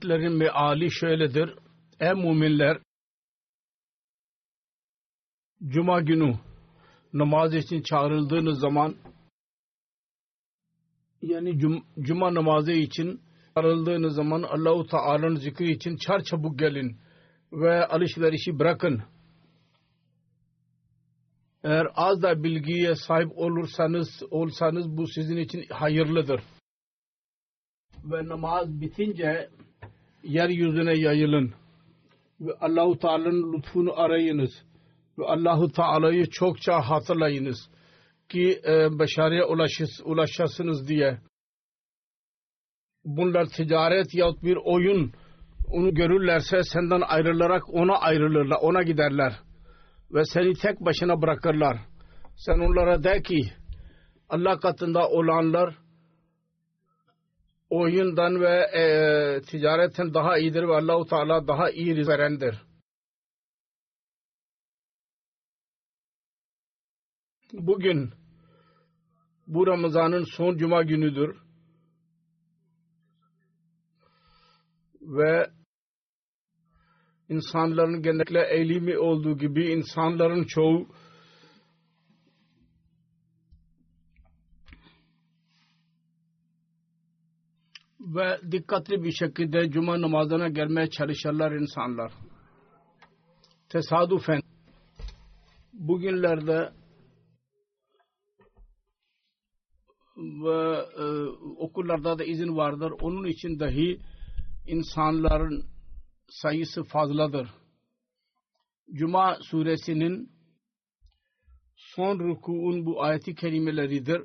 Ayetlerin meali şöyledir. Ey müminler! Cuma günü namaz için çağrıldığınız zaman yani cum, cuma namazı için çağrıldığınız zaman Allahu Teala'nın zikri için çar çabuk gelin ve alışverişi bırakın. Eğer az da bilgiye sahip olursanız olsanız bu sizin için hayırlıdır. Ve namaz bitince yeryüzüne yayılın ve Allahu Teala'nın lütfunu arayınız ve Allahu Teala'yı çokça hatırlayınız ki e, başarıya ulaşıs, ulaşasınız diye. Bunlar ticaret yahut bir oyun onu görürlerse senden ayrılarak ona ayrılırlar, ona giderler ve seni tek başına bırakırlar. Sen onlara de ki Allah katında olanlar oyundan ve e, ticaretten daha iyidir ve Allahu Teala daha iyi rızık verendir. Bugün bu Ramazan'ın son cuma günüdür. Ve insanların genellikle eğilimi olduğu gibi insanların çoğu ve dikkatli bir şekilde cuma namazına gelmeye çalışırlar insanlar. Tesadüfen bugünlerde ve e, okullarda da izin vardır. Onun için dahi insanların sayısı fazladır. Cuma suresinin son rukuun bu ayeti kerimeleridir.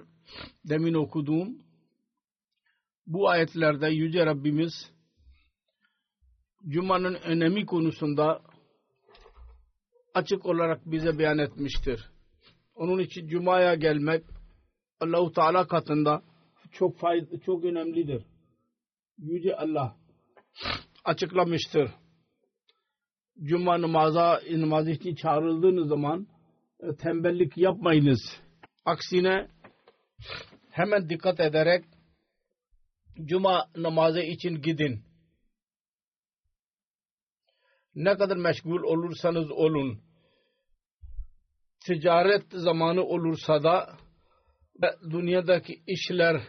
Demin okuduğum bu ayetlerde Yüce Rabbimiz Cuma'nın önemi konusunda açık olarak bize beyan etmiştir. Onun için Cuma'ya gelmek Allahu Teala katında çok fayda, çok önemlidir. Yüce Allah açıklamıştır. Cuma namaza namaz için çağrıldığınız zaman e, tembellik yapmayınız. Aksine hemen dikkat ederek Cuma namazı için gidin. Ne kadar meşgul olursanız olun. Ticaret zamanı olursa da dünyadaki işlerden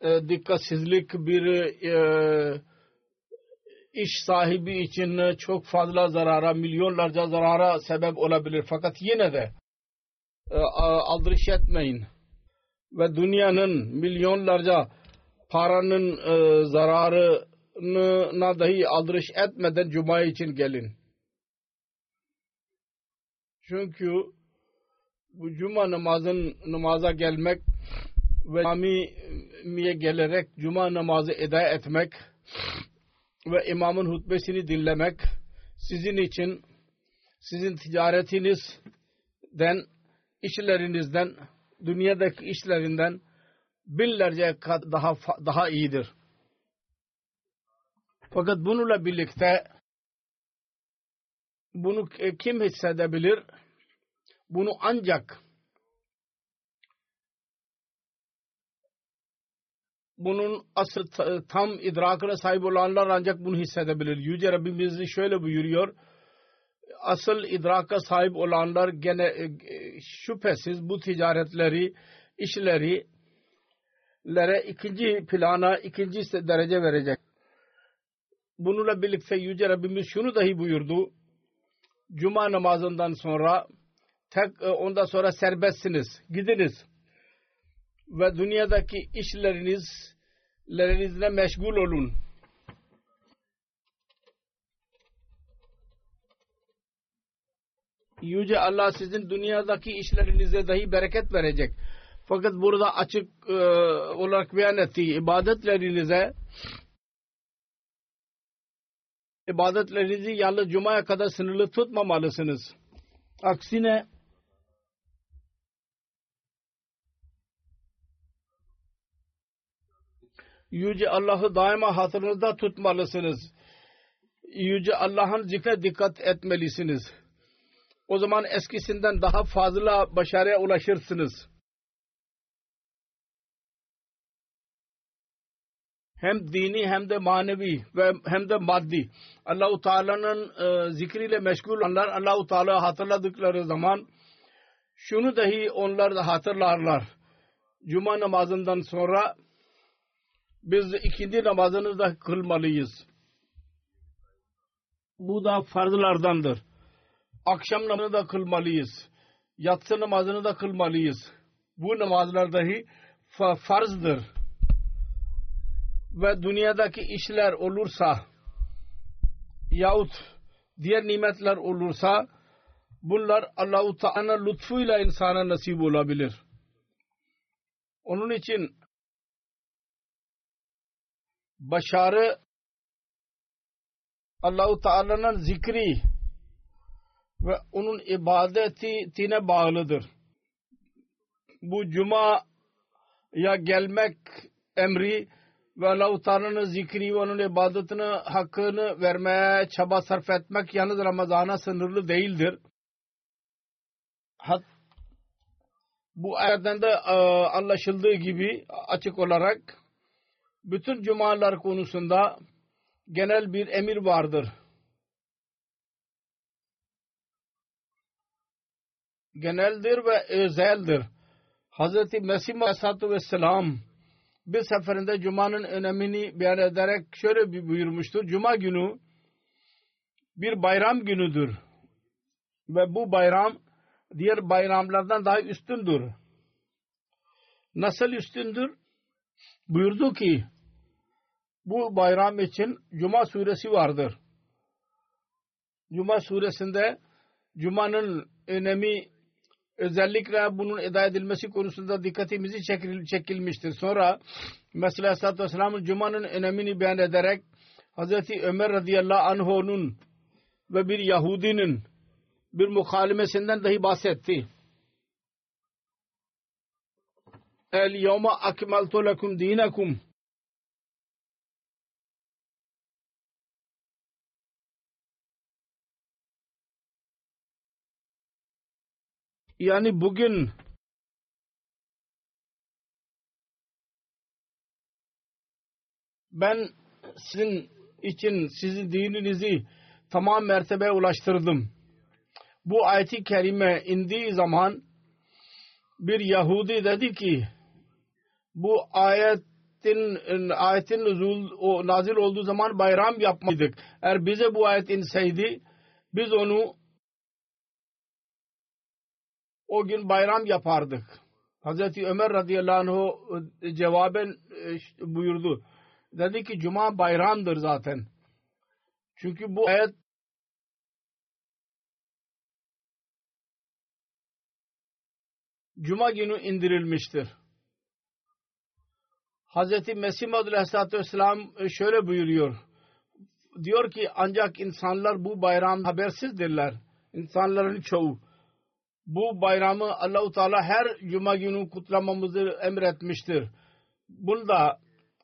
e, dikkatsizlik bir e, iş sahibi için çok fazla zarara, milyonlarca zarara sebep olabilir. Fakat yine de e, aldırış etmeyin. Ve dünyanın milyonlarca paranın e, zararına dahi aldırış etmeden Cuma için gelin. Çünkü bu Cuma namazın namaza gelmek ve camiye gelerek Cuma namazı eda etmek ve imamın hutbesini dinlemek sizin için sizin ticaretinizden işlerinizden dünyadaki işlerinden binlerce kat daha daha iyidir. Fakat bununla birlikte bunu kim hissedebilir? Bunu ancak bunun asıl tam idrakına sahip olanlar ancak bunu hissedebilir. Yüce Rabbimiz şöyle buyuruyor. Asıl idraka sahip olanlar gene e, şüphesiz bu ticaretleri, işleri lere ikinci plana, ikinci derece verecek. Bununla birlikte Yüce Rabbimiz şunu dahi buyurdu. Cuma namazından sonra tek e, ondan sonra serbestsiniz. Gidiniz. Ve dünyadaki işlerinizle meşgul olun. Yüce Allah sizin dünyadaki işlerinize dahi bereket verecek. Fakat burada açık e, olarak beyan ettiği ibadetlerinize ibadetlerinizi yalnız Cuma'ya kadar sınırlı tutmamalısınız. Aksine Yüce Allah'ı daima hatırınızda tutmalısınız. Yüce Allah'ın zikre dikkat etmelisiniz. O zaman eskisinden daha fazla başarıya ulaşırsınız. Hem dini hem de manevi ve hem de maddi. Allahu Teala'nın e, zikriyle meşgul olanlar Allahu Teala hatırladıkları zaman şunu dahi onlar da hatırlarlar. Cuma namazından sonra biz ikindi namazını da kılmalıyız. Bu da farzlardandır. Akşam namazını da kılmalıyız. Yatsı namazını da kılmalıyız. Bu namazlar dahi farzdır. Ve dünyadaki işler olursa yahut diğer nimetler olursa bunlar Allah-u Teala lütfuyla insana nasip olabilir. Onun için başarı Allah-u Teala'nın zikri ve onun ibadetine bağlıdır. Bu cuma ya gelmek emri ve Allah-u Teala'nın zikri ve onun ibadetine hakkını vermeye çaba sarf etmek yalnız Ramazan'a sınırlı değildir. Hat, bu ayetten de e, anlaşıldığı gibi açık olarak bütün cumalar konusunda genel bir emir vardır. Geneldir ve özeldir. Hazreti Mesih Aleyhisselatü Vesselam bir seferinde Cuma'nın önemini beyan ederek şöyle bir buyurmuştur. Cuma günü bir bayram günüdür. Ve bu bayram diğer bayramlardan daha üstündür. Nasıl üstündür? Buyurdu ki bu bayram için Cuma suresi vardır. Cuma suresinde Cuma'nın önemi özellikle bunun eda edilmesi konusunda dikkatimizi çekil, çekilmiştir. Sonra mesela Aleyhisselatü Vesselam'ın Cuma'nın önemini beyan ederek Hazreti Ömer radıyallahu anh'unun ve bir Yahudinin bir mukalemesinden dahi bahsetti. El yevme akmaltu lekum dinakum yani bugün ben sizin için sizin dininizi tamam mertebeye ulaştırdım. Bu ayeti kerime indiği zaman bir Yahudi dedi ki bu ayetin ayetin nuzul, o, nazil olduğu zaman bayram yapmadık. Eğer bize bu ayet inseydi biz onu o gün bayram yapardık. Hazreti Ömer radıyallahu anh e, cevaben e, buyurdu. Dedi ki cuma bayramdır zaten. Çünkü bu ayet cuma günü indirilmiştir. Hazreti Mesih Maud Aleyhisselatü Vesselam e, şöyle buyuruyor. Diyor ki ancak insanlar bu bayram habersizdirler. İnsanların çoğu bu bayramı Allahu Teala her cuma günü kutlamamızı emretmiştir. Bunda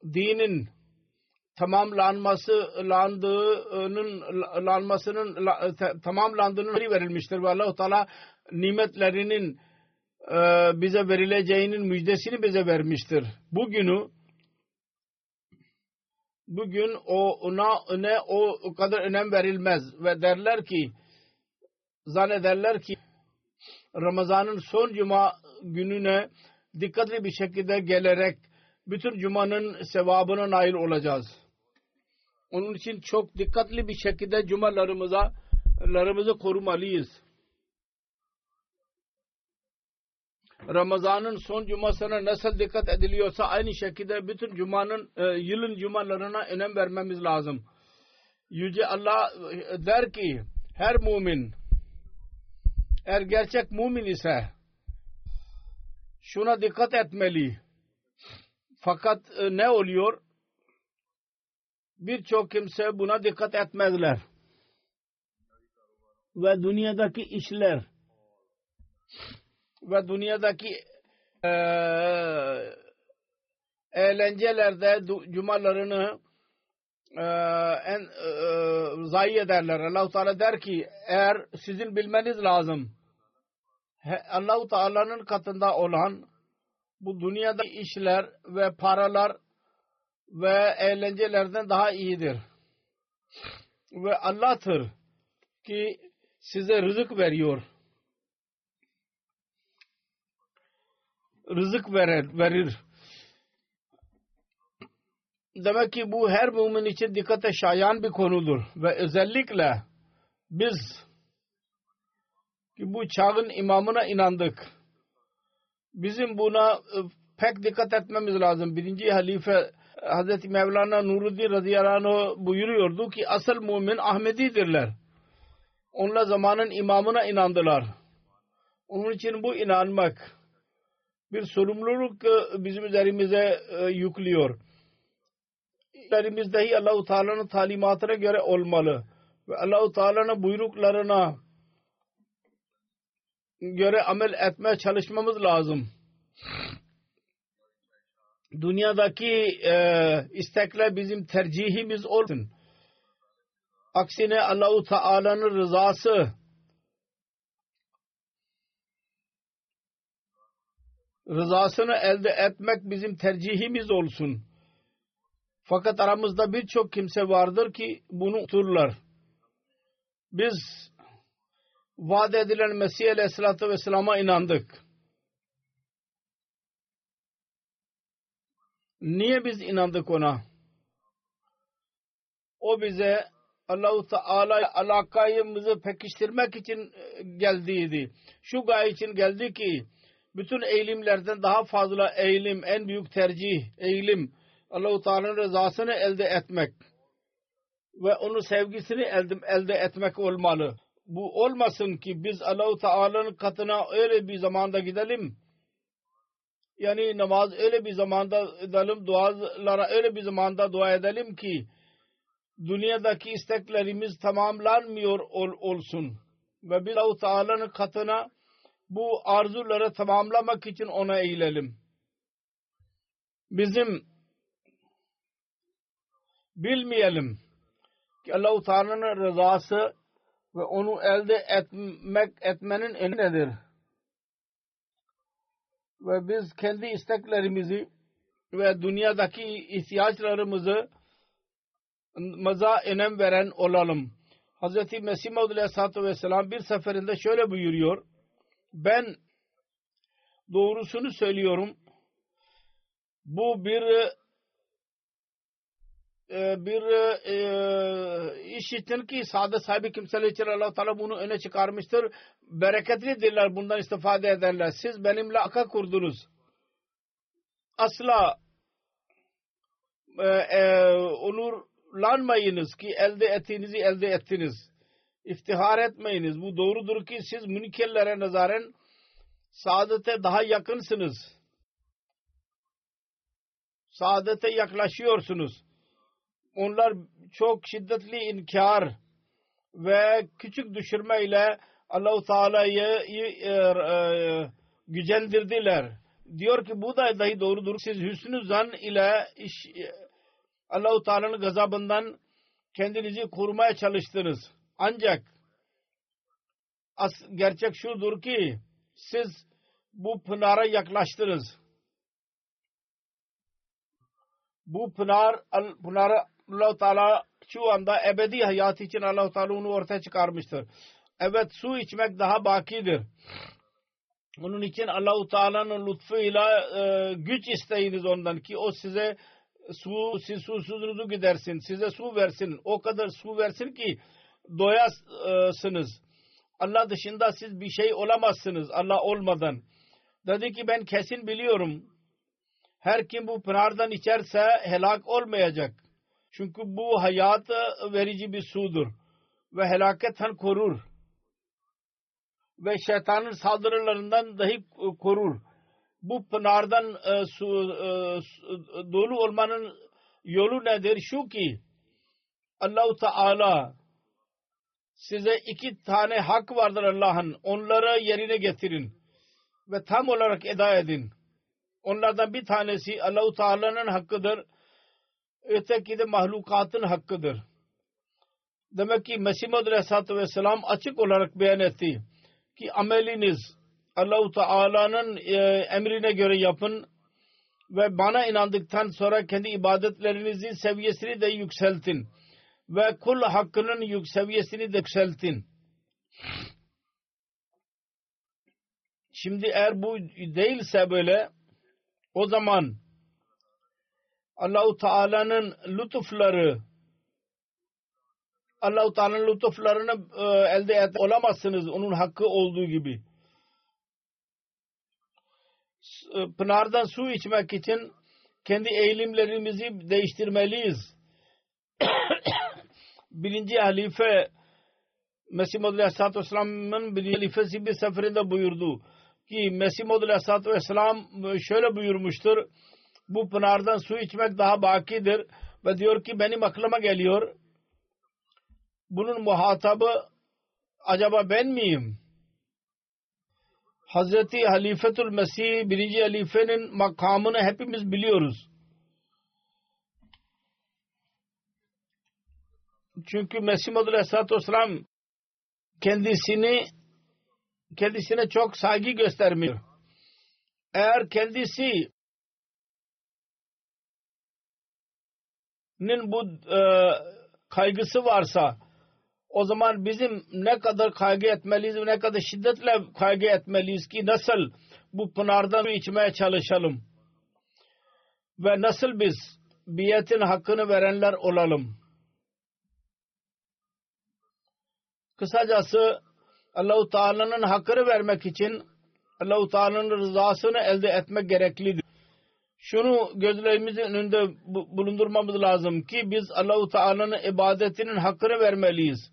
dinin tamamlanması landığının lanmasının tamamlandığının verilmiştir ve Allahu Teala nimetlerinin e, bize verileceğinin müjdesini bize vermiştir. Bugünü bugün o ona ne o kadar önem verilmez ve derler ki zannederler ki Ramazan'ın son cuma gününe dikkatli bir şekilde gelerek bütün cumanın sevabına nail olacağız. Onun için çok dikkatli bir şekilde cumalarımıza larımızı korumalıyız. Ramazan'ın son cumasına nasıl dikkat ediliyorsa aynı şekilde bütün cumanın e, yılın cumalarına önem vermemiz lazım. Yüce Allah e, der ki her mümin eğer gerçek mümin ise şuna dikkat etmeli. Fakat e, ne oluyor? Birçok kimse buna dikkat etmezler. Ve dünyadaki işler ve dünyadaki e, eğlencelerde cumalarını e, en e, zayi ederler. Allah Teala der ki eğer sizin bilmeniz lazım Allah-u Teala'nın katında olan bu dünyada işler ve paralar ve eğlencelerden daha iyidir. Ve Allah'tır ki size rızık veriyor. Rızık verir. verir. Demek ki bu her mümin için dikkate şayan bir konudur. Ve özellikle biz ki bu çağın imamına inandık. Bizim buna e, pek dikkat etmemiz lazım. Birinci halife Hazreti Mevlana Nuruddin radıyallahu anh buyuruyordu ki asıl mümin Ahmedidirler. Onlar zamanın imamına inandılar. Onun için bu inanmak bir sorumluluk e, bizim üzerimize e, yüklüyor. Üzerimizde Allah-u Teala'nın talimatına göre olmalı. Ve Allah-u Teala'nın buyruklarına göre amel etmeye çalışmamız lazım. Dünyadaki e, istekler bizim tercihimiz olsun. Aksine Allahu Teala'nın rızası rızasını elde etmek bizim tercihimiz olsun. Fakat aramızda birçok kimse vardır ki bunu unuturlar. Biz vaat edilen Mesih Aleyhisselatü Vesselam'a inandık. Niye biz inandık ona? O bize Allahu Teala alakayımızı pekiştirmek için e, geldiydi. Şu gaye için geldi ki bütün eğilimlerden daha fazla eğilim, en büyük tercih, eğilim Allahu Teala'nın rızasını elde etmek ve onun sevgisini elde, elde etmek olmalı. Bu olmasın ki biz Allahu Teala'nın katına öyle bir zamanda gidelim. Yani namaz öyle bir zamanda edelim, dualara öyle bir zamanda dua edelim ki dünyadaki isteklerimiz tamamlanmıyor ol, olsun. Ve biz Allah-u Teala'nın katına bu arzuları tamamlamak için ona eğilelim. Bizim bilmeyelim ki Allah-u Teala'nın rızası ve onu elde etmek etmenin önü nedir? Ve biz kendi isteklerimizi ve dünyadaki ihtiyaçlarımızı maza önem veren olalım. Hz. Mesih Maud Aleyhisselatü Vesselam bir seferinde şöyle buyuruyor. Ben doğrusunu söylüyorum. Bu bir bir e, iş için ki sade sahibi kimseler için allah Teala bunu öne çıkarmıştır. Bereketlidirler bundan istifade ederler. Siz benimle aka kurdunuz. Asla e, e, onurlanmayınız ki elde ettiğinizi elde ettiniz. İftihar etmeyiniz. Bu doğrudur ki siz münkerlere nazaren saadete daha yakınsınız. Saadete yaklaşıyorsunuz onlar çok şiddetli inkar ve küçük düşürmeyle Allah-u Teala'yı e, e, gücendirdiler. Diyor ki bu da dahi doğrudur. Siz hüsnü zan ile iş Allah-u Teala'nın gazabından kendinizi korumaya çalıştınız. Ancak as, gerçek şudur ki siz bu pınara yaklaştınız. Bu pınar, pınarı allah Teala şu anda ebedi hayat için allah Teala onu ortaya çıkarmıştır. Evet su içmek daha bakidir. Onun için Allah-u Teala'nın lütfuyla e, güç isteyiniz ondan ki o size su, siz susuzunuzu gidersin. Size su versin. O kadar su versin ki doyasınız. Allah dışında siz bir şey olamazsınız Allah olmadan. Dedi ki ben kesin biliyorum. Her kim bu pınardan içerse helak olmayacak. Çünkü bu hayat verici bir sudur. Ve helaketten korur. Ve şeytanın saldırılarından dahi korur. Bu pınardan e, su, e, dolu olmanın yolu nedir? Şu ki Allahu Teala size iki tane hak vardır Allah'ın. Onları yerine getirin. Ve tam olarak eda edin. Onlardan bir tanesi Allahu Teala'nın hakkıdır öteki de mahlukatın hakkıdır. Demek ki Mesih Aleyhisselatü Vesselam açık olarak beyan etti ki ameliniz Allah-u Teala'nın e, emrine göre yapın ve bana inandıktan sonra kendi ibadetlerinizin seviyesini de yükseltin ve kul hakkının yük seviyesini de yükseltin. Şimdi eğer bu değilse böyle o zaman Allahu Teala'nın lütufları Allahu Teala'nın lütuflarını e, elde et olamazsınız onun hakkı olduğu gibi. E, pınardan su içmek için kendi eğilimlerimizi değiştirmeliyiz. birinci halife Mesih Maud Aleyhisselatü Vesselam'ın birinci halifesi bir seferinde buyurdu ki Mesih Maud Aleyhisselatü Vesselam şöyle buyurmuştur bu pınardan su içmek daha bakidir ve diyor ki benim aklıma geliyor bunun muhatabı acaba ben miyim? Hazreti Halifetul Mesih birinci halifenin makamını hepimiz biliyoruz. Çünkü Mesih Muhammed Aleyhisselatü Vesselam kendisini kendisine çok saygı göstermiyor. Eğer kendisi bu e, kaygısı varsa o zaman bizim ne kadar kaygı etmeliyiz ne kadar şiddetle kaygı etmeliyiz ki nasıl bu pınardan içmeye çalışalım ve nasıl biz biyetin hakkını verenler olalım. Kısacası Allahu Teala'nın hakkını vermek için Allahu Teala'nın rızasını elde etmek gereklidir. Şunu gözlerimizin önünde bulundurmamız lazım ki biz Allahu Teala'nın ibadetinin hakkını vermeliyiz.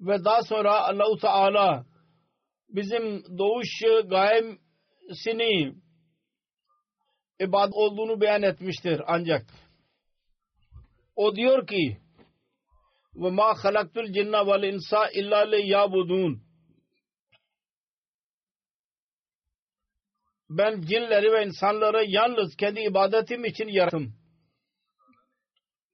Ve daha sonra Allahu Teala bizim doğuş gayemsini ibadet olduğunu beyan etmiştir ancak o diyor ki ve ma halaktul cinna vel insa illa li yabudun ben cinleri ve insanları yalnız kendi ibadetim için yarattım.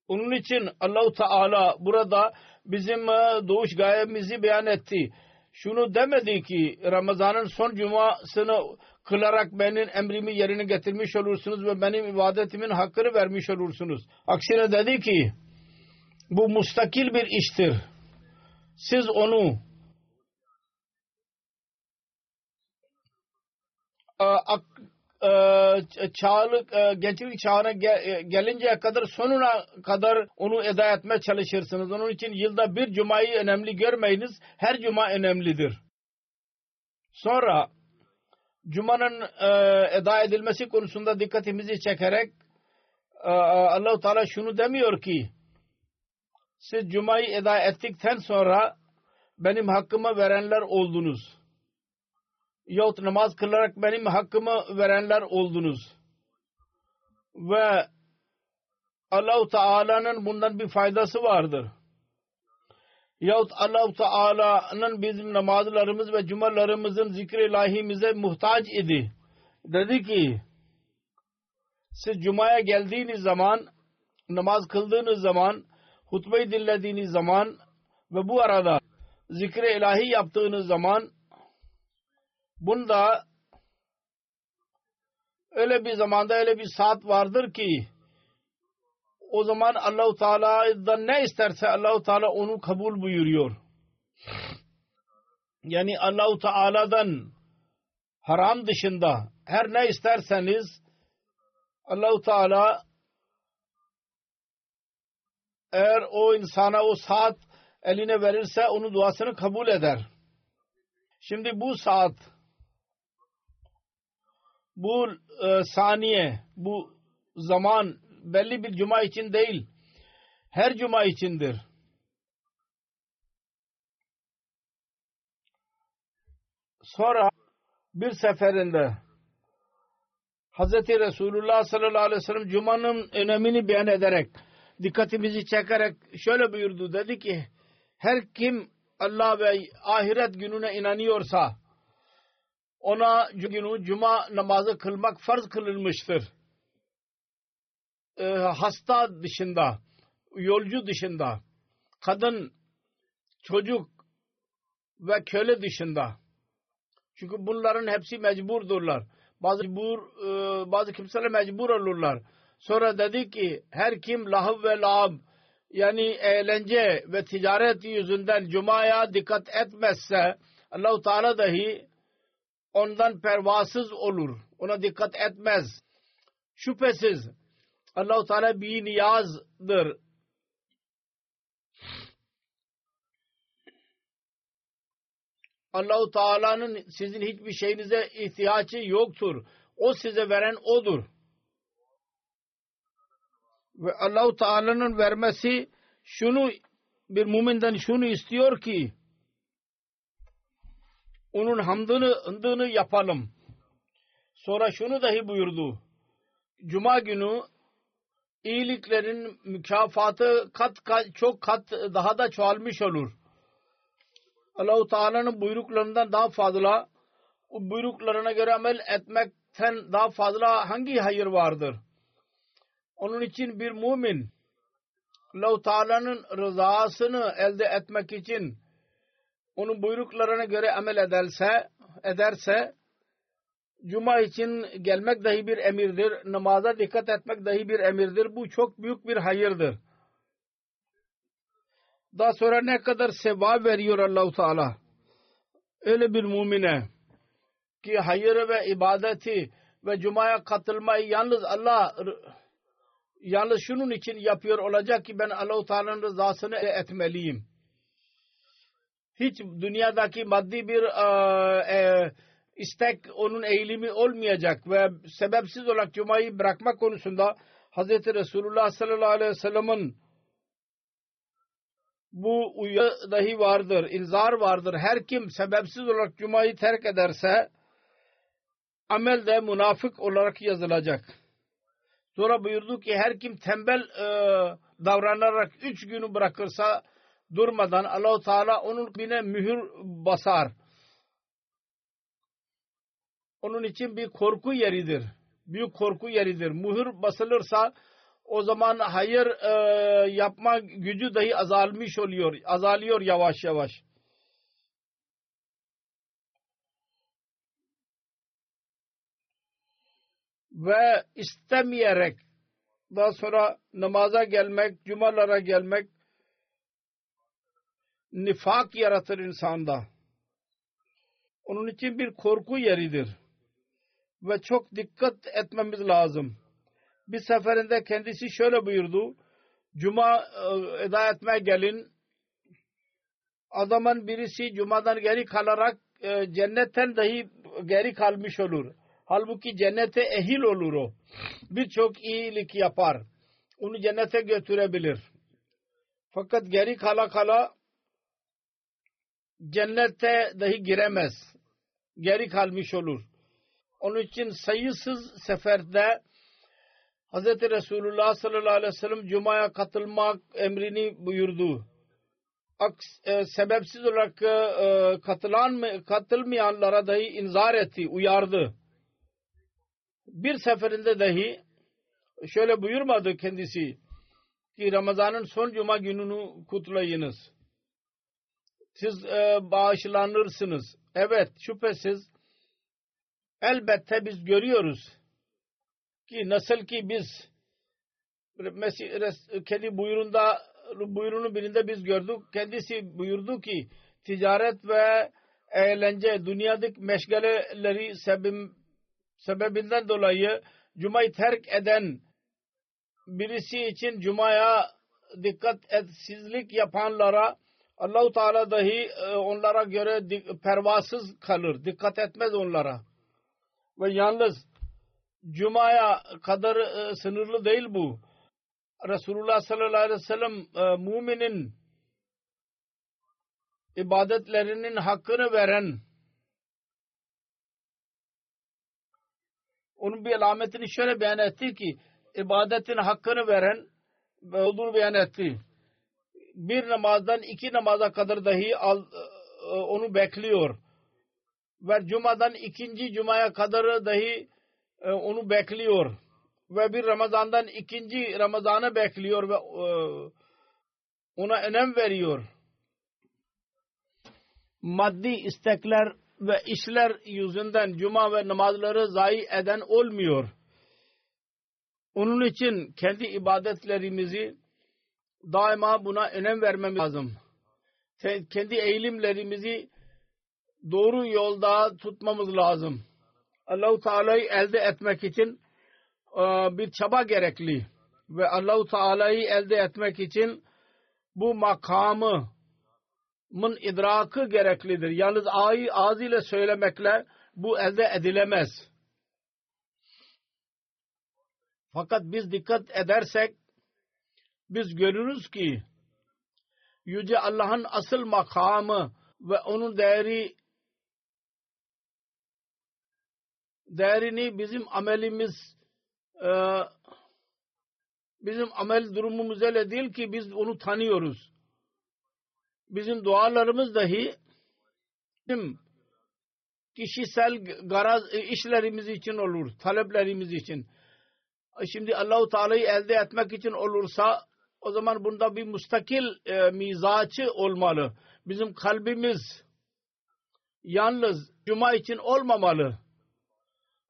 Onun için Allahu Teala burada bizim e, doğuş gayemizi beyan etti. Şunu demedi ki Ramazan'ın son cumasını kılarak benim emrimi yerine getirmiş olursunuz ve benim ibadetimin hakkını vermiş olursunuz. Aksine dedi ki bu mustakil bir iştir. Siz onu çağlık, gençlik çağına gelinceye kadar sonuna kadar onu eda etmeye çalışırsınız. Onun için yılda bir cumayı önemli görmeyiniz. Her cuma önemlidir. Sonra Cuma'nın e, eda edilmesi konusunda dikkatimizi çekerek e, Allahu Teala şunu demiyor ki siz Cuma'yı eda ettikten sonra benim hakkımı verenler oldunuz. Yahut namaz kılarak benim hakkımı verenler oldunuz. Ve Allahu Teala'nın bundan bir faydası vardır yahut Allah-u Teala'nın bizim namazlarımız ve cumalarımızın zikri ilahimize muhtaç idi. Dedi ki siz cumaya geldiğiniz zaman namaz kıldığınız zaman hutbeyi dinlediğiniz zaman ve bu arada zikri ilahi yaptığınız zaman bunda öyle bir zamanda öyle bir saat vardır ki o zaman Allahu Teala'dan ne isterse Allahu Teala onu kabul buyuruyor. Yani Allahu Teala'dan haram dışında her ne isterseniz Allahu Teala eğer o insana o saat eline verirse onun duasını kabul eder. Şimdi bu saat bu e, saniye bu zaman belli bir cuma için değil, her cuma içindir. Sonra bir seferinde Hz. Resulullah sallallahu aleyhi ve sellem Cuma'nın önemini beyan ederek dikkatimizi çekerek şöyle buyurdu. Dedi ki her kim Allah ve ahiret gününe inanıyorsa ona günü cuma namazı kılmak farz kılınmıştır e, hasta dışında, yolcu dışında, kadın, çocuk ve köle dışında. Çünkü bunların hepsi mecburdurlar. Bazı mecbur, e, bazı kimseler mecbur olurlar. Sonra dedi ki her kim lahv ve lab yani eğlence ve ticaret yüzünden cumaya dikkat etmezse Allahu Teala dahi ondan pervasız olur. Ona dikkat etmez. Şüphesiz Allah-u Teala bir niyazdır. Allah-u Teala'nın sizin hiçbir şeyinize ihtiyacı yoktur. O size veren odur. Ve Allah-u Teala'nın vermesi şunu bir müminden şunu istiyor ki onun hamdını, hamdını yapalım. Sonra şunu dahi buyurdu. Cuma günü iyiliklerin mükafatı kat, kat çok kat daha da çoğalmış olur. Allahu Teala'nın buyruklarından daha fazla o buyruklarına göre amel etmekten daha fazla hangi hayır vardır? Onun için bir mümin Allahu Teala'nın rızasını elde etmek için onun buyruklarına göre amel ederse ederse Cuma için gelmek dahi bir emirdir. Namaza dikkat etmek dahi bir emirdir. Bu çok büyük bir hayırdır. Daha sonra ne kadar sevap veriyor Allahu Teala. Öyle bir mümine ki hayır ve ibadeti ve cumaya katılmayı yalnız Allah yalnız şunun için yapıyor olacak ki ben Allah-u Teala'nın rızasını etmeliyim. Hiç dünyadaki maddi bir e, e, istek onun eğilimi olmayacak ve sebepsiz olarak cumayı bırakmak konusunda Hz. Resulullah sallallahu aleyhi ve sellem'in bu uyarı dahi vardır, inzar vardır. Her kim sebepsiz olarak cumayı terk ederse amelde münafık olarak yazılacak. Sonra buyurdu ki her kim tembel e, davranarak üç günü bırakırsa durmadan Allahu Teala onun bine mühür basar. Onun için bir korku yeridir. Büyük korku yeridir. Mühür basılırsa o zaman hayır e, yapma gücü dahi azalmış oluyor. Azalıyor yavaş yavaş. Ve istemeyerek daha sonra namaza gelmek, cumalara gelmek nifak yaratır insanda. Onun için bir korku yeridir. Ve çok dikkat etmemiz lazım. Bir seferinde kendisi şöyle buyurdu. Cuma e, eda etmeye gelin. Adamın birisi cumadan geri kalarak e, cennetten dahi geri kalmış olur. Halbuki cennete ehil olur o. Birçok iyilik yapar. Onu cennete götürebilir. Fakat geri kala kala cennete dahi giremez. Geri kalmış olur. Onun için sayısız seferde Hz. Resulullah sallallahu aleyhi ve sellem Cuma'ya katılmak emrini buyurdu. Aks, e, sebepsiz olarak e, katılan katılmayanlara dahi inzar etti, uyardı. Bir seferinde dahi şöyle buyurmadı kendisi ki Ramazan'ın son cuma gününü kutlayınız. Siz e, bağışlanırsınız. Evet şüphesiz elbette biz görüyoruz ki nasıl ki biz Mesih kendi buyurunda buyurunu birinde biz gördük. Kendisi buyurdu ki ticaret ve eğlence dünyadaki meşgaleleri sebep, sebebinden dolayı Cuma'yı terk eden birisi için Cuma'ya dikkat etsizlik yapanlara Allahu Teala dahi e, onlara göre pervasız kalır. Dikkat etmez onlara. Ve yalnız Cuma'ya kadar e, sınırlı değil bu. Resulullah sallallahu aleyhi ve sellem e, müminin ibadetlerinin hakkını veren onun bir alametini şöyle beyan etti ki ibadetin hakkını veren olduğunu beyan etti. Bir namazdan iki namaza kadar dahi al, e, onu bekliyor. Ve cumadan ikinci cumaya kadar dahi e, onu bekliyor ve bir Ramazan'dan ikinci Ramazan'ı bekliyor ve e, ona önem veriyor. Maddi istekler ve işler yüzünden cuma ve namazları zayi eden olmuyor. Onun için kendi ibadetlerimizi daima buna önem vermemiz lazım. Kendi eğilimlerimizi doğru yolda tutmamız lazım. Allahu Teala'yı elde etmek için e, bir çaba gerekli ve Allahu Teala'yı elde etmek için bu makamı mın idrakı gereklidir. Yalnız ağzı, ağzıyla söylemekle bu elde edilemez. Fakat biz dikkat edersek biz görürüz ki Yüce Allah'ın asıl makamı ve onun değeri değerini bizim amelimiz e, bizim amel durumumuz öyle değil ki biz onu tanıyoruz. Bizim dualarımız dahi bizim kişisel garaz e, işlerimiz için olur, taleplerimiz için. Şimdi Allahu Teala'yı elde etmek için olursa o zaman bunda bir mustakil e, mizacı olmalı. Bizim kalbimiz yalnız cuma için olmamalı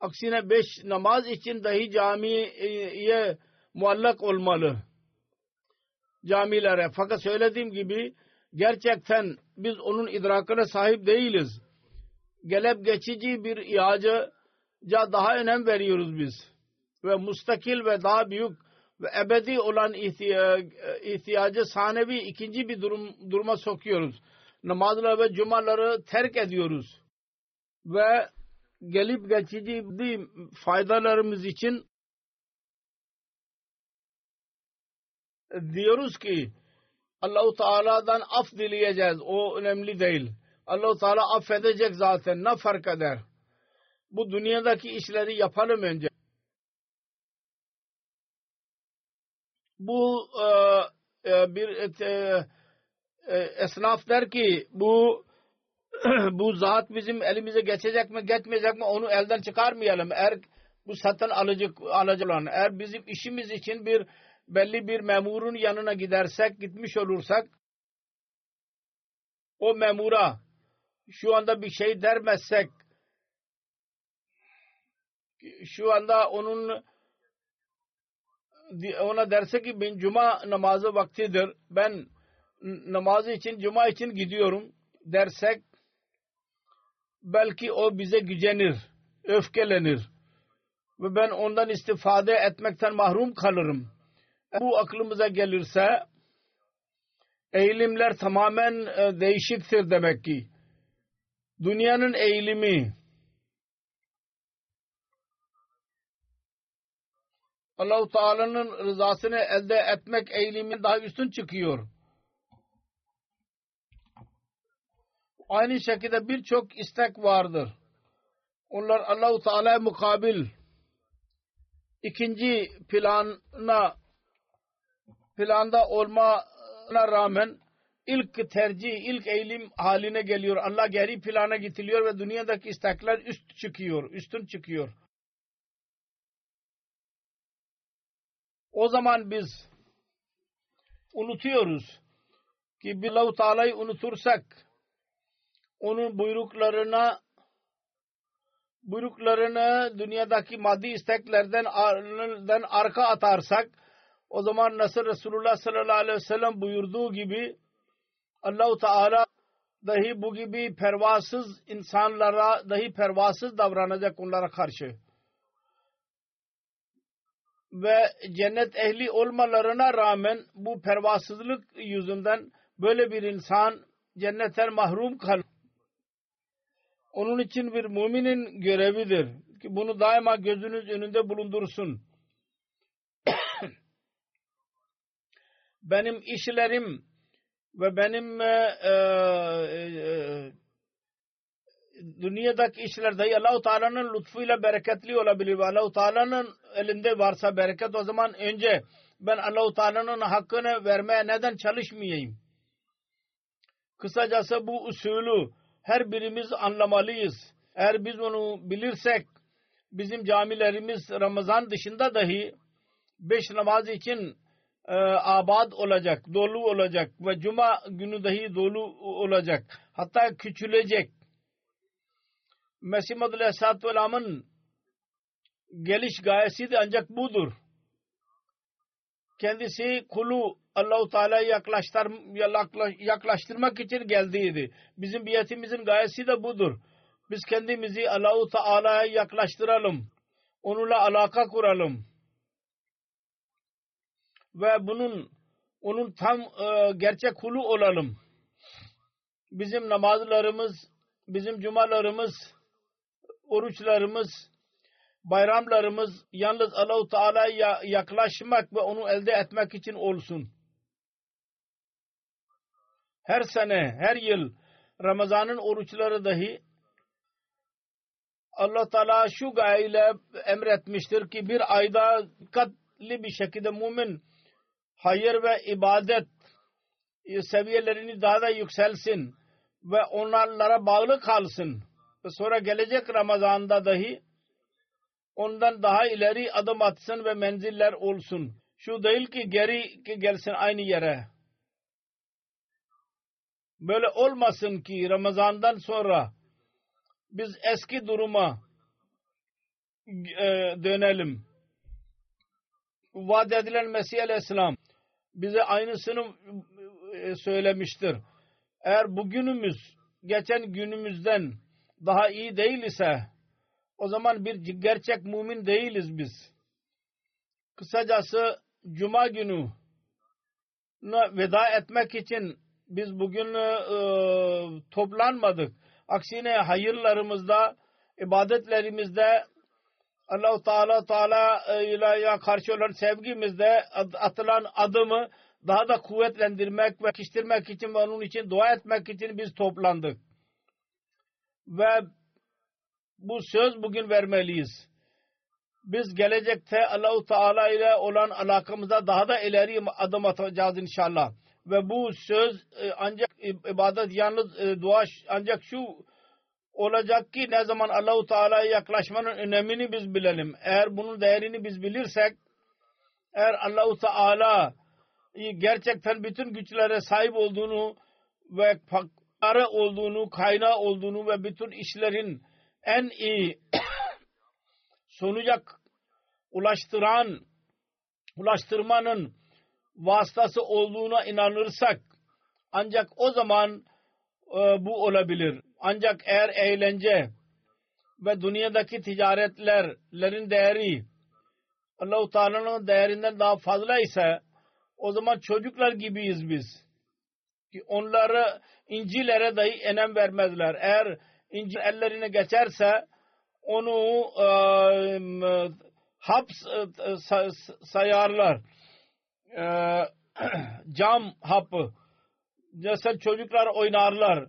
Aksine beş namaz için dahi camiye muallak olmalı. Camilere. Fakat söylediğim gibi gerçekten biz onun idrakına sahip değiliz. Gelip geçici bir ihtiyacı daha önem veriyoruz biz. Ve mustakil ve daha büyük ve ebedi olan ihtiyacı sahnevi ikinci bir durum, duruma sokuyoruz. Namazları ve cumaları terk ediyoruz. Ve gelip geçici faydalarımız için diyoruz ki Allahu Teala'dan af dileyeceğiz. O önemli değil. Allahu Teala affedecek zaten. Ne fark eder? Bu dünyadaki işleri yapalım önce. Bu e, e, bir e, e, esnaf der ki bu bu zat bizim elimize geçecek mi geçmeyecek mi onu elden çıkarmayalım. Eğer bu satın alıcı, alıcı olan eğer bizim işimiz için bir belli bir memurun yanına gidersek gitmiş olursak o memura şu anda bir şey dermezsek şu anda onun ona derse ki ben cuma namazı vaktidir. Ben namazı için cuma için gidiyorum. dersek belki o bize gücenir öfkelenir ve ben ondan istifade etmekten mahrum kalırım. Bu aklımıza gelirse eğilimler tamamen e, değişiktir demek ki. Dünyanın eğilimi Allahu Teala'nın rızasını elde etmek eğilimi daha üstün çıkıyor. Aynı şekilde birçok istek vardır. Onlar Allahu Teala'ya mukabil ikinci plana planda olmana rağmen ilk tercih, ilk eğilim haline geliyor. Allah geri plana getiriyor ve dünyadaki istekler üst çıkıyor, üstün çıkıyor. O zaman biz unutuyoruz ki bir Allah-u Teala'yı unutursak onun buyruklarına buyruklarını dünyadaki maddi isteklerden arka atarsak o zaman nasıl Resulullah sallallahu aleyhi ve sellem buyurduğu gibi Allahu Teala dahi bu gibi pervasız insanlara dahi pervasız davranacak onlara karşı. Ve cennet ehli olmalarına rağmen bu pervasızlık yüzünden böyle bir insan cennetten mahrum kal. Onun için bir müminin görevidir ki bunu daima gözünüz önünde bulundursun. benim işlerim ve benim e, e, e, dünyadaki işler dahi Allah-u Teala'nın lütfuyla bereketli olabilir ve Allah-u Teala'nın elinde varsa bereket o zaman önce ben Allah-u Teala'nın hakkını vermeye neden çalışmayayım? Kısacası bu usulü her birimiz anlamalıyız. Eğer biz onu bilirsek bizim camilerimiz Ramazan dışında dahi beş namaz için e, abad olacak, dolu olacak ve cuma günü dahi dolu olacak. Hatta küçülecek. Mesih Madhu Aleyhisselatü Vesselam'ın geliş gayesi de ancak budur. Kendisi kulu Allahu Teala'yı yaklaştır, yaklaştırmak için geldiydi. Bizim biyetimizin gayesi de budur. Biz kendimizi Allahu Teala'ya yaklaştıralım. Onunla alaka kuralım ve bunun onun tam e, gerçek kulu olalım. Bizim namazlarımız, bizim cumalarımız, oruçlarımız, bayramlarımız yalnız Allahu Teala'ya yaklaşmak ve onu elde etmek için olsun. Her sene, her yıl Ramazan'ın oruçları dahi Allah Teala şu gayeyle emretmiştir ki bir ayda dikkatli bir şekilde mümin hayır ve ibadet seviyelerini daha da yükselsin ve onlarla bağlı kalsın. Ve sonra gelecek Ramazan'da dahi ondan daha ileri adım atsın ve menziller olsun. Şu değil ki geri ki gelsin aynı yere. Böyle olmasın ki Ramazan'dan sonra biz eski duruma e, dönelim. Vaat edilen Mesih Aleyhisselam bize aynısını e, söylemiştir. Eğer bugünümüz geçen günümüzden daha iyi değil ise o zaman bir gerçek mümin değiliz biz. Kısacası Cuma günü veda etmek için biz bugün e, toplanmadık. Aksine hayırlarımızda, ibadetlerimizde Allah-u Teala Teala ile karşı olan sevgimizde atılan adımı daha da kuvvetlendirmek ve pekiştirmek için ve onun için dua etmek için biz toplandık. Ve bu söz bugün vermeliyiz. Biz gelecekte Allah-u Teala ile olan alakamızda daha da ileri adım atacağız inşallah. Ve bu söz e, ancak ibadet yalnız e, dua ancak şu olacak ki ne zaman Allah-u Teala'ya yaklaşmanın önemini biz bilelim. Eğer bunun değerini biz bilirsek eğer Allah-u Teala gerçekten bütün güçlere sahip olduğunu ve para olduğunu, kaynağı olduğunu ve bütün işlerin en iyi sonuca ulaştıran, ulaştırmanın vasıtası olduğuna inanırsak ancak o zaman e, bu olabilir. Ancak eğer eğlence ve dünyadaki ticaretlerin değeri Allah-u Teala'nın değerinden daha fazla ise o zaman çocuklar gibiyiz biz. Ki onları incilere dahi önem vermezler. Eğer incil ellerine geçerse onu e, haps e, sayarlar. E, cam hapı. Mesela çocuklar oynarlar.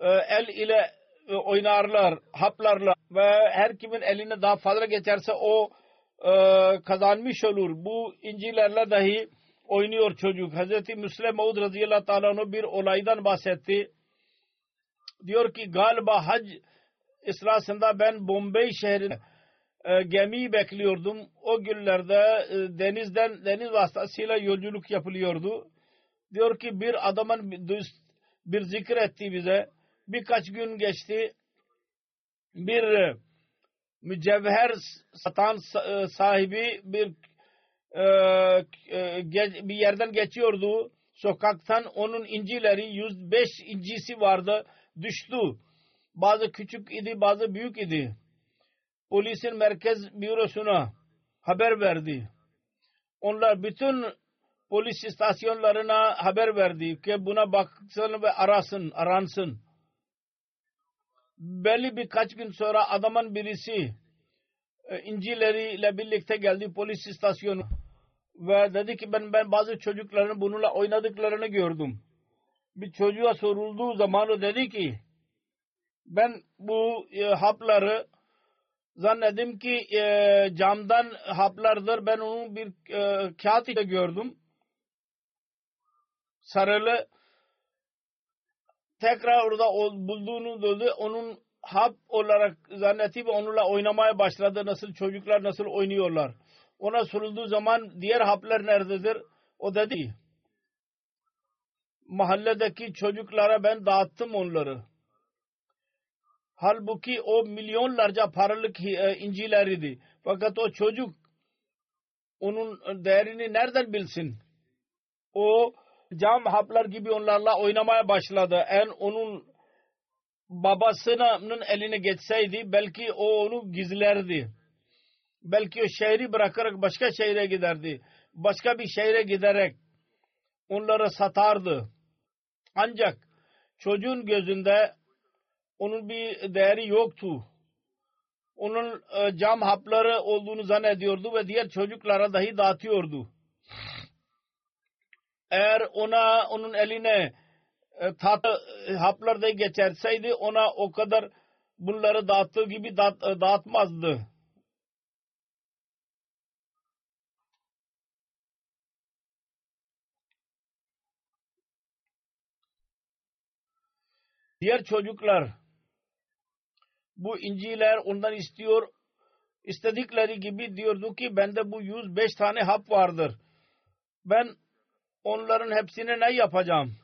E, el ile e, oynarlar, haplarla ve her kimin eline daha fazla geçerse o e, kazanmış olur. Bu incilerle dahi oynuyor çocuk. Hazreti Müslim Maud radıyallahu teala bir olaydan bahsetti. Diyor ki galiba hac esnasında ben Bombay şehrinde e, gemiyi bekliyordum. O günlerde e, denizden deniz vasıtasıyla yolculuk yapılıyordu. Diyor ki bir adamın bir, bir zikir etti bize. Birkaç gün geçti. Bir e, mücevher satan e, sahibi bir bir yerden geçiyordu. Sokaktan onun incileri 105 incisi vardı. Düştü. Bazı küçük idi bazı büyük idi. Polisin merkez bürosuna haber verdi. Onlar bütün polis istasyonlarına haber verdi ki buna baksın ve arasın, aransın. Belli birkaç gün sonra adamın birisi e, incileriyle birlikte geldi polis istasyonu ve dedi ki ben ben bazı çocukların bununla oynadıklarını gördüm. Bir çocuğa sorulduğu zaman o dedi ki ben bu e, hapları zannedim ki e, camdan haplardır. Ben onu bir e, kağıt ile gördüm. Sarılı tekrar orada bulduğunu dedi. Onun hap olarak zannetti ve onunla oynamaya başladı. Nasıl çocuklar nasıl oynuyorlar. Ona sorulduğu zaman diğer haplar nerededir? O dedi mahalledeki çocuklara ben dağıttım onları. Halbuki o milyonlarca paralık e, incileriydi. Fakat o çocuk onun değerini nereden bilsin? O cam haplar gibi onlarla oynamaya başladı. En onun babasının eline geçseydi belki o onu gizlerdi. Belki o şehri bırakarak başka şehre giderdi. Başka bir şehre giderek onları satardı. Ancak çocuğun gözünde onun bir değeri yoktu. Onun e, cam hapları olduğunu zannediyordu ve diğer çocuklara dahi dağıtıyordu. Eğer ona onun eline e, tat e, haplar da geçerseydi ona o kadar bunları dağıttığı gibi dağıt, e, dağıtmazdı. Diğer çocuklar bu inciler ondan istiyor. istedikleri gibi diyordu ki bende bu 105 tane hap vardır. Ben onların hepsini ne yapacağım?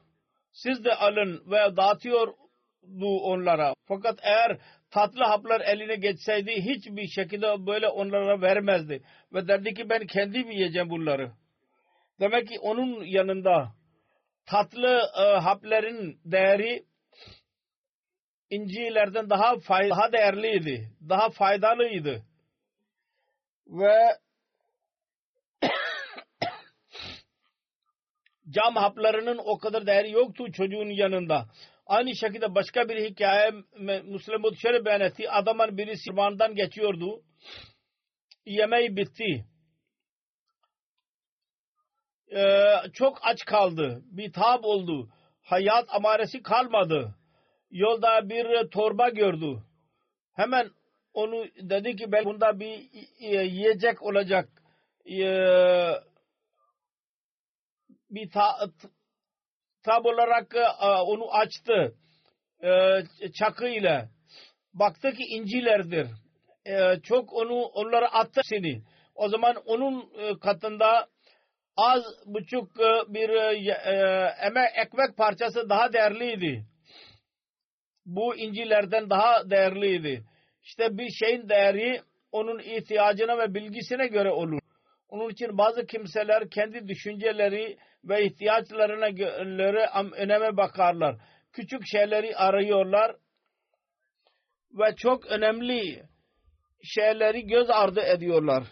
Siz de alın ve dağıtıyordu onlara. Fakat eğer tatlı haplar eline geçseydi hiçbir şekilde böyle onlara vermezdi. Ve derdi ki ben kendim yiyeceğim bunları. Demek ki onun yanında tatlı e, hapların değeri incilerden daha fay daha değerliydi. Daha faydalıydı. Ve cam haplarının o kadar değeri yoktu çocuğun yanında. Aynı şekilde başka bir hikaye Müslüman şöyle beyan etti. Adamın biri sirvandan geçiyordu. Yemeği bitti. Ee, çok aç kaldı. Bir tab oldu. Hayat amaresi kalmadı. Yolda bir torba gördü. Hemen onu dedi ki ben bunda bir yiyecek olacak. Ee, bir ta, tab olarak e, onu açtı e, çakı ile baktı ki incilerdir. E, çok onu onlara attı seni o zaman onun katında az buçuk bir emek ekmek parçası daha değerliydi. Bu incilerden daha değerliydi. İşte bir şeyin değeri onun ihtiyacına ve bilgisine göre olur. Onun için bazı kimseler kendi düşünceleri ve ihtiyaçlarına öneme bakarlar. Küçük şeyleri arıyorlar ve çok önemli şeyleri göz ardı ediyorlar.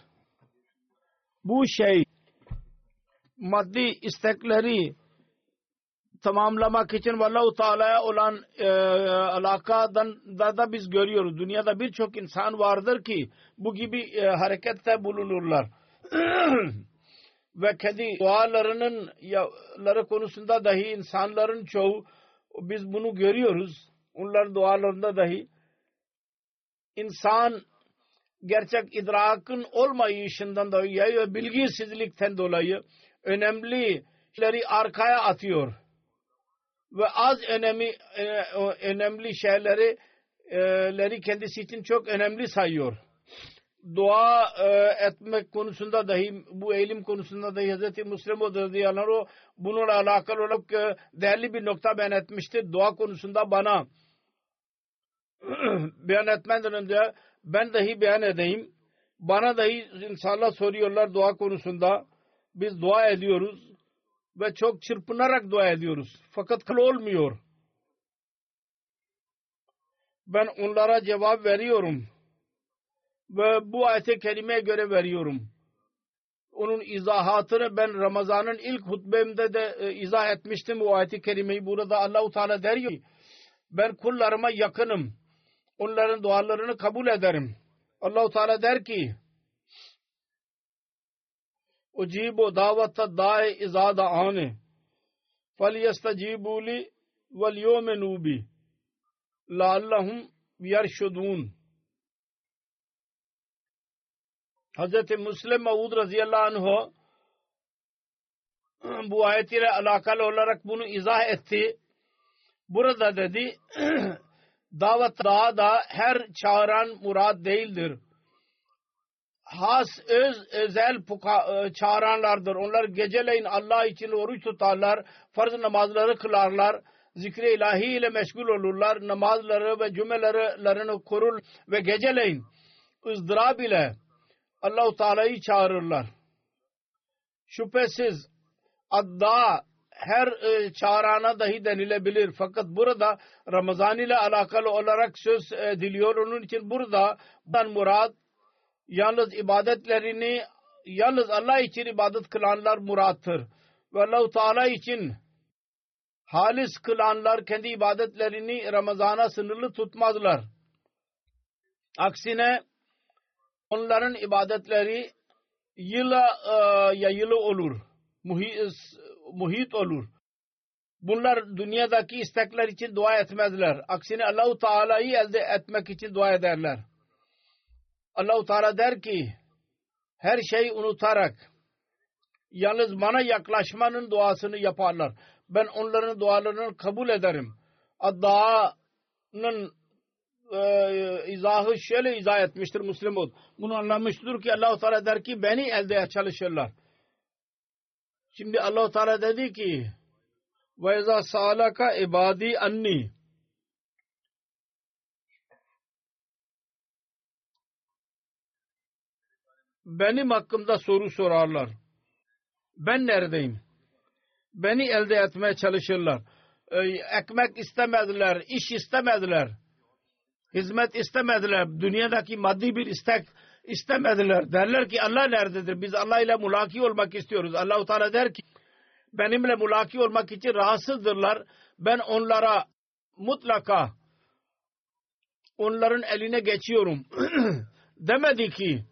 Bu şey maddi istekleri tamamlamak için Allahu Teala'ya olan e, alakadan da, da biz görüyoruz. Dünyada birçok insan vardır ki bu gibi e, harekette bulunurlar ve kendi dualarının yaları konusunda dahi insanların çoğu biz bunu görüyoruz. Onların dualarında dahi insan gerçek idrakın olmayışından dolayı ve bilgisizlikten dolayı önemli şeyleri arkaya atıyor. Ve az önemli, e, önemli şeyleri leri kendisi için çok önemli sayıyor dua e, etmek konusunda dahi bu eğilim konusunda dahi Hz. Müslim radıyallahu anh bununla alakalı olarak e, değerli bir nokta beyan etmiştir. Dua konusunda bana beyan etmeden önce ben dahi beyan edeyim. Bana dahi insanlar soruyorlar dua konusunda. Biz dua ediyoruz ve çok çırpınarak dua ediyoruz. Fakat kıl olmuyor. Ben onlara cevap veriyorum ve bu ayete kerimeye göre veriyorum. Onun izahatını ben Ramazan'ın ilk hutbemde de e, izah etmiştim bu ayeti kerimeyi. Burada Allahu Teala der ki ben kullarıma yakınım. Onların dualarını kabul ederim. Allahu Teala der ki Ucibu davata da'i izada ane fel yestecibu li vel yevmenu bi leallahum yerşudun Hazreti Müslim Mevud radıyallahu anh bu ayetiyle alakalı olarak bunu izah etti. Burada dedi davet daha da her çağıran murad değildir. Has öz özel puka, e, çağıranlardır. Onlar geceleyin Allah için oruç tutarlar, farz namazları kılarlar, zikri ilahi ile meşgul olurlar, namazları ve cümlelerini korur ve geceleyin ızdırab ile Allahu Teala'yı çağırırlar. Şüphesiz adda her e, çağırana dahi denilebilir. Fakat burada Ramazan ile alakalı olarak söz ediliyor. Onun için burada bundan murad yalnız ibadetlerini yalnız Allah için ibadet kılanlar murattır. Ve Allah-u Teala için halis kılanlar kendi ibadetlerini Ramazan'a sınırlı tutmazlar. Aksine onların ibadetleri yıla e, yayılı olur. Muhit, muhit olur. Bunlar dünyadaki istekler için dua etmezler. Aksine Allahu Teala'yı elde etmek için dua ederler. Allahu Teala der ki her şeyi unutarak yalnız bana yaklaşmanın duasını yaparlar. Ben onların dualarını kabul ederim. Duanın e, izahı şöyle izah etmiştir Müslümun. Bunu anlamıştır ki Allahu Teala der ki beni elde çalışırlar. Şimdi Allahu Teala dedi ki ve izâ sâlaka ibâdî anni benim hakkımda soru sorarlar. Ben neredeyim? Beni elde etmeye çalışırlar. Ee, ekmek istemediler, iş istemediler Hizmet istemediler. Dünyadaki maddi bir istek istemediler. Derler ki Allah nerededir? Biz Allah ile mulaki olmak istiyoruz. Allah-u Teala der ki benimle mulaki olmak için rahatsızdırlar. Ben onlara mutlaka onların eline geçiyorum. Demedi ki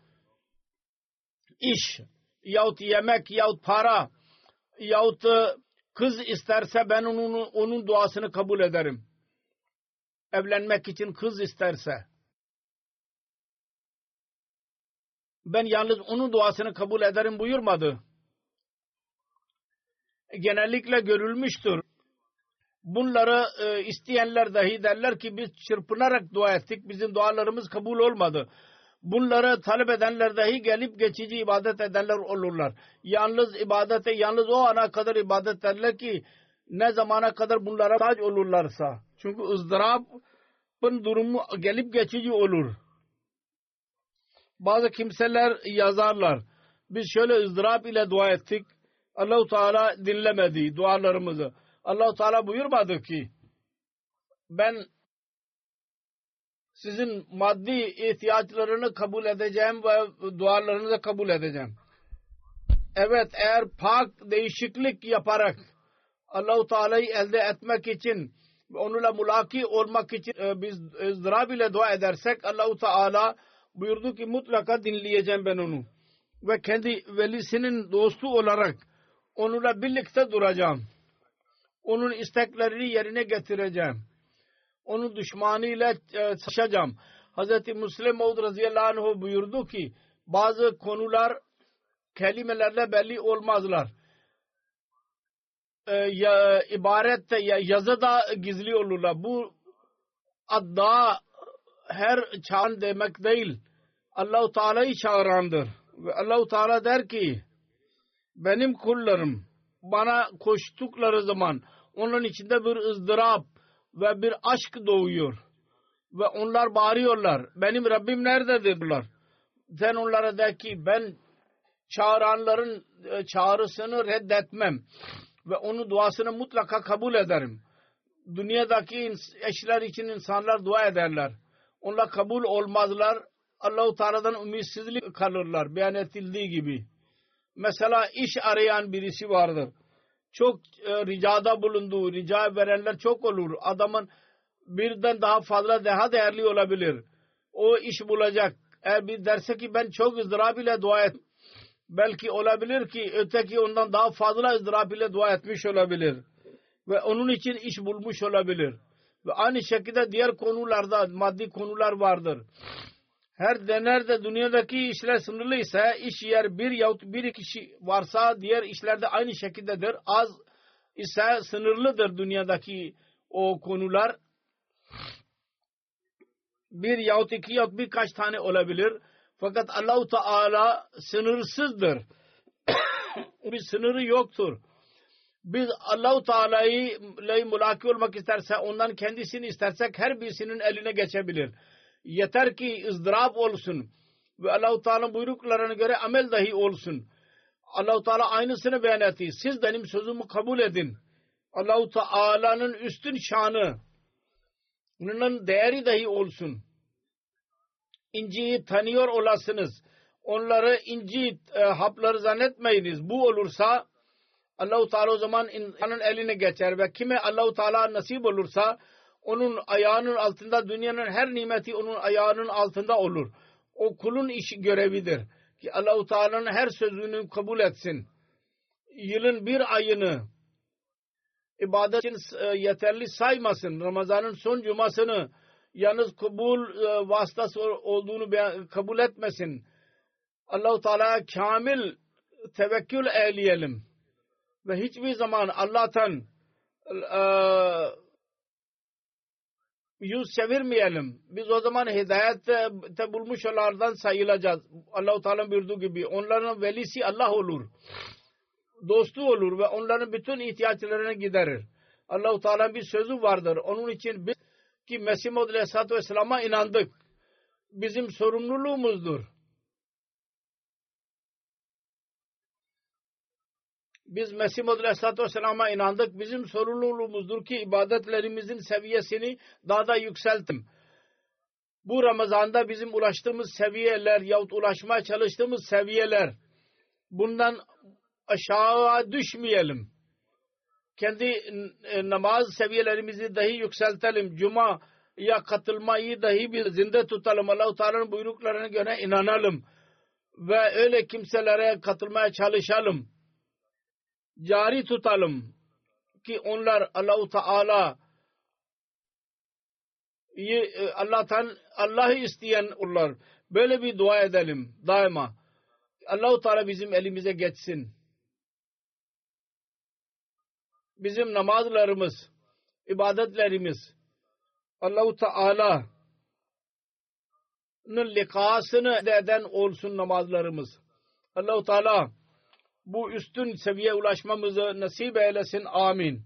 iş yahut yemek yahut para yahut kız isterse ben onun, onun duasını kabul ederim. Evlenmek için kız isterse ben yalnız onun duasını kabul ederim buyurmadı. Genellikle görülmüştür. Bunları e, isteyenler dahi derler ki biz çırpınarak dua ettik. Bizim dualarımız kabul olmadı. Bunları talep edenler dahi gelip geçici ibadet edenler olurlar. Yalnız ibadete yalnız o ana kadar ibadet ederler ki ne zamana kadar bunlara tac olurlarsa. Çünkü ızdırapın durumu gelip geçici olur. Bazı kimseler yazarlar. Biz şöyle ızdırap ile dua ettik. Allahu Teala dinlemedi dualarımızı. Allahu Teala buyurmadı ki ben sizin maddi ihtiyaçlarını kabul edeceğim ve dualarınızı kabul edeceğim. Evet eğer pak değişiklik yaparak Allahu Teala'yı elde etmek için onunla mulaki olmak için e, biz ızdırap ile dua edersek Allahu Teala buyurdu ki mutlaka dinleyeceğim ben onu. Ve kendi velisinin dostu olarak onunla birlikte duracağım. Onun isteklerini yerine getireceğim. Onun düşmanıyla e, savaşacağım. Hz. Müslim Maud radıyallahu anh buyurdu ki bazı konular kelimelerle belli olmazlar. Ee, ya, ibarette ya, yazıda gizli olurlar. Bu adda her çağın demek değil. Allahu Teala'yı çağırandır. Ve Allahu Teala der ki benim kullarım bana koştukları zaman onun içinde bir ızdırap ve bir aşk doğuyor. Ve onlar bağırıyorlar. Benim Rabbim nerededir diyorlar. Sen onlara de ki ben çağıranların e, çağrısını reddetmem. Ve onun duasını mutlaka kabul ederim. Dünyadaki eşler için insanlar dua ederler. Onlar kabul olmazlar. Allahu Teala'dan ümitsizlik kalırlar. Beyan edildiği gibi. Mesela iş arayan birisi vardır çok e, ricada bulunduğu, rica verenler çok olur. Adamın birden daha fazla daha değerli olabilir. O iş bulacak. Eğer bir derse ki ben çok ızdırap ile dua et. Belki olabilir ki öteki ondan daha fazla ızdırap ile dua etmiş olabilir. Ve onun için iş bulmuş olabilir. Ve aynı şekilde diğer konularda maddi konular vardır. Her denerde dünyadaki işler sınırlı ise iş yer bir yahut bir kişi varsa diğer işlerde aynı şekildedir. Az ise sınırlıdır dünyadaki o konular. Bir yahut iki yahut birkaç tane olabilir. Fakat Allahu Teala sınırsızdır. bir sınırı yoktur. Biz Allahu Teala'yı mulaki olmak isterse ondan kendisini istersek her birisinin eline geçebilir yeter ki ızdırap olsun ve Allah-u Teala buyruklarına göre amel dahi olsun. Allah-u Teala aynısını beyan etti. Siz benim sözümü kabul edin. Allah-u Teala'nın üstün şanı onun değeri dahi olsun. İnciyi tanıyor olasınız. Onları inci e, hapları zannetmeyiniz. Bu olursa Allah-u Teala o zaman insanın eline geçer ve kime Allah-u Teala nasip olursa onun ayağının altında dünyanın her nimeti onun ayağının altında olur. O kulun işi görevidir. Ki Allahu Teala'nın her sözünü kabul etsin. Yılın bir ayını ibadet için e, yeterli saymasın. Ramazanın son cumasını yalnız kabul e, vasıtası olduğunu kabul etmesin. Allahu Teala kamil tevekkül eyleyelim. Ve hiçbir zaman Allah'tan e, yüz çevirmeyelim. Biz o zaman hidayette bulmuş olanlardan sayılacağız. Allah-u Teala buyurduğu gibi onların velisi Allah olur. Dostu olur ve onların bütün ihtiyaçlarını giderir. Allah-u Teala'nın bir sözü vardır. Onun için biz ki Mesih Maud Aleyhisselatü Vesselam'a inandık. Bizim sorumluluğumuzdur. Biz Mesih Maud Aleyhisselatü Vesselam'a inandık. Bizim sorumluluğumuzdur ki ibadetlerimizin seviyesini daha da yükseltim. Bu Ramazan'da bizim ulaştığımız seviyeler yahut ulaşmaya çalıştığımız seviyeler bundan aşağı düşmeyelim kendi e, namaz seviyelerimizi dahi yükseltelim. Cuma ya katılmayı dahi bir zinde tutalım. Allah-u Teala'nın buyruklarına göre inanalım. Ve öyle kimselere katılmaya çalışalım. Cari tutalım ki onlar Allah-u Teala Allah'tan Allah'ı isteyen onlar. Böyle bir dua edelim daima. Allah-u Teala bizim elimize geçsin. Bizim namazlarımız, ibadetlerimiz Allah-u Teala'nın likasını eden olsun namazlarımız. Allah-u Teala bu üstün seviye ulaşmamızı nasip eylesin. Amin.